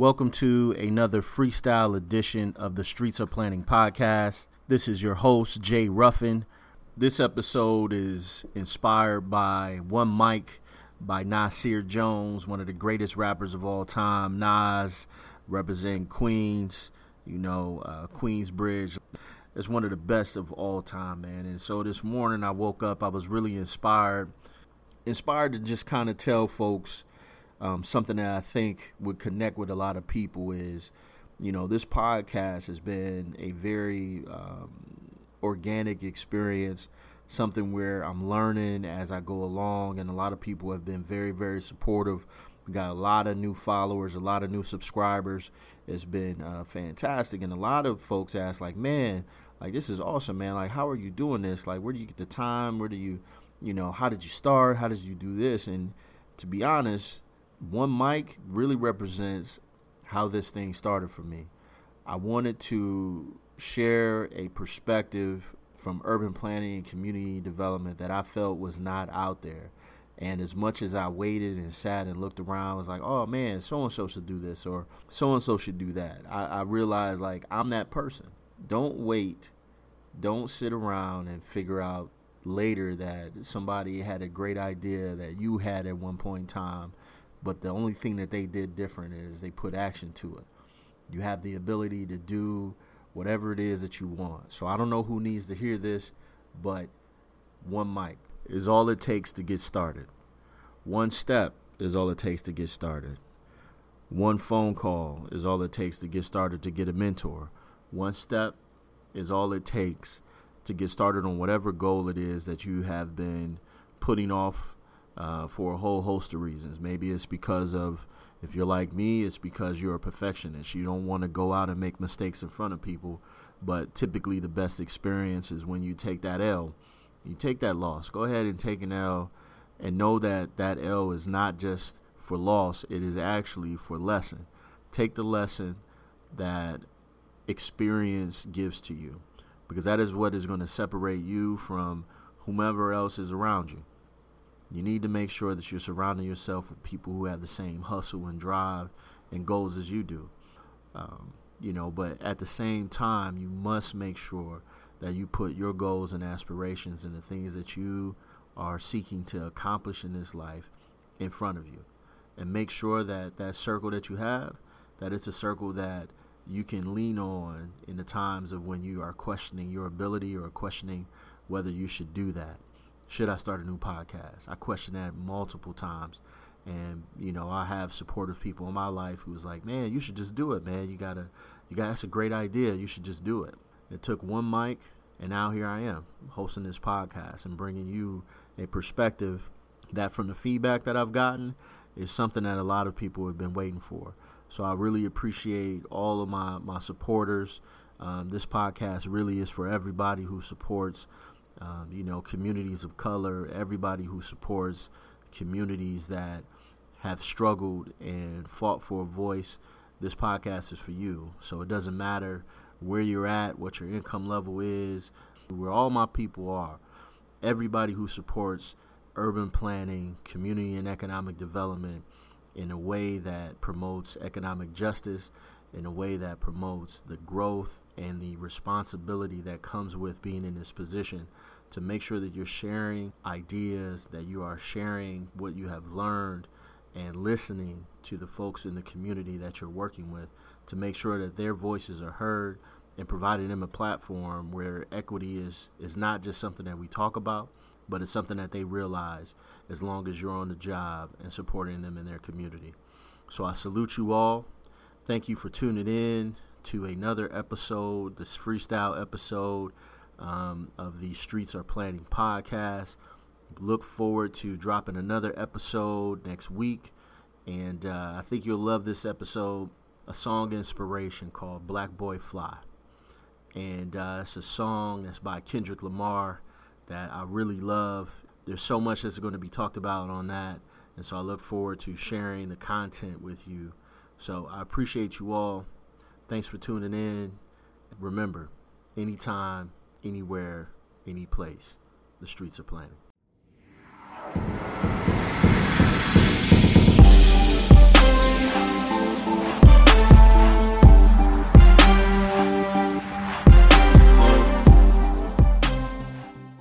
welcome to another freestyle edition of the Streets Are Planning podcast. This is your host, Jay Ruffin. This episode is inspired by One Mic by Nasir Jones, one of the greatest rappers of all time. Nas representing Queens, you know, uh, Queensbridge. It's one of the best of all time, man. And so this morning I woke up, I was really inspired, inspired to just kind of tell folks um, something that I think would connect with a lot of people is, you know, this podcast has been a very um, organic experience, something where I'm learning as I go along, and a lot of people have been very, very supportive. We got a lot of new followers, a lot of new subscribers. It's been uh, fantastic, and a lot of folks ask, like, man, like this is awesome, man. Like, how are you doing this? Like, where do you get the time? Where do you, you know, how did you start? How did you do this? And to be honest, one mic really represents how this thing started for me. I wanted to share a perspective from urban planning and community development that I felt was not out there. And as much as I waited and sat and looked around, I was like, oh man, so and so should do this or so and so should do that. I, I realized like I'm that person. Don't wait. Don't sit around and figure out later that somebody had a great idea that you had at one point in time but the only thing that they did different is they put action to it. You have the ability to do whatever it is that you want. So I don't know who needs to hear this, but one mic is all it takes to get started. One step is all it takes to get started. One phone call is all it takes to get started to get a mentor. One step is all it takes to get started on whatever goal it is that you have been putting off uh, for a whole host of reasons. Maybe it's because of, if you're like me, it's because you're a perfectionist. You don't want to go out and make mistakes in front of people. But typically, the best experience is when you take that L, you take that loss. Go ahead and take an L and know that that L is not just for loss, it is actually for lesson. Take the lesson that experience gives to you because that is what is going to separate you from whomever else is around you. You need to make sure that you're surrounding yourself with people who have the same hustle and drive and goals as you do. Um, you know, but at the same time, you must make sure that you put your goals and aspirations and the things that you are seeking to accomplish in this life in front of you. And make sure that that circle that you have, that it's a circle that you can lean on in the times of when you are questioning your ability or questioning whether you should do that should I start a new podcast? I question that multiple times. And, you know, I have supportive people in my life who was like, man, you should just do it, man. You gotta, you got, that's a great idea. You should just do it. It took one mic, and now here I am hosting this podcast and bringing you a perspective that from the feedback that I've gotten is something that a lot of people have been waiting for. So I really appreciate all of my, my supporters. Um, this podcast really is for everybody who supports um, you know, communities of color, everybody who supports communities that have struggled and fought for a voice, this podcast is for you. So it doesn't matter where you're at, what your income level is, where all my people are. Everybody who supports urban planning, community and economic development in a way that promotes economic justice, in a way that promotes the growth and the responsibility that comes with being in this position to make sure that you're sharing ideas, that you are sharing what you have learned, and listening to the folks in the community that you're working with to make sure that their voices are heard and providing them a platform where equity is, is not just something that we talk about, but it's something that they realize as long as you're on the job and supporting them in their community. So I salute you all. Thank you for tuning in to another episode, this freestyle episode um, of the Streets Are Planning podcast. Look forward to dropping another episode next week. And uh, I think you'll love this episode a song inspiration called Black Boy Fly. And uh, it's a song that's by Kendrick Lamar that I really love. There's so much that's going to be talked about on that. And so I look forward to sharing the content with you. So I appreciate you all. Thanks for tuning in. Remember, anytime, anywhere, any place. The streets are planning.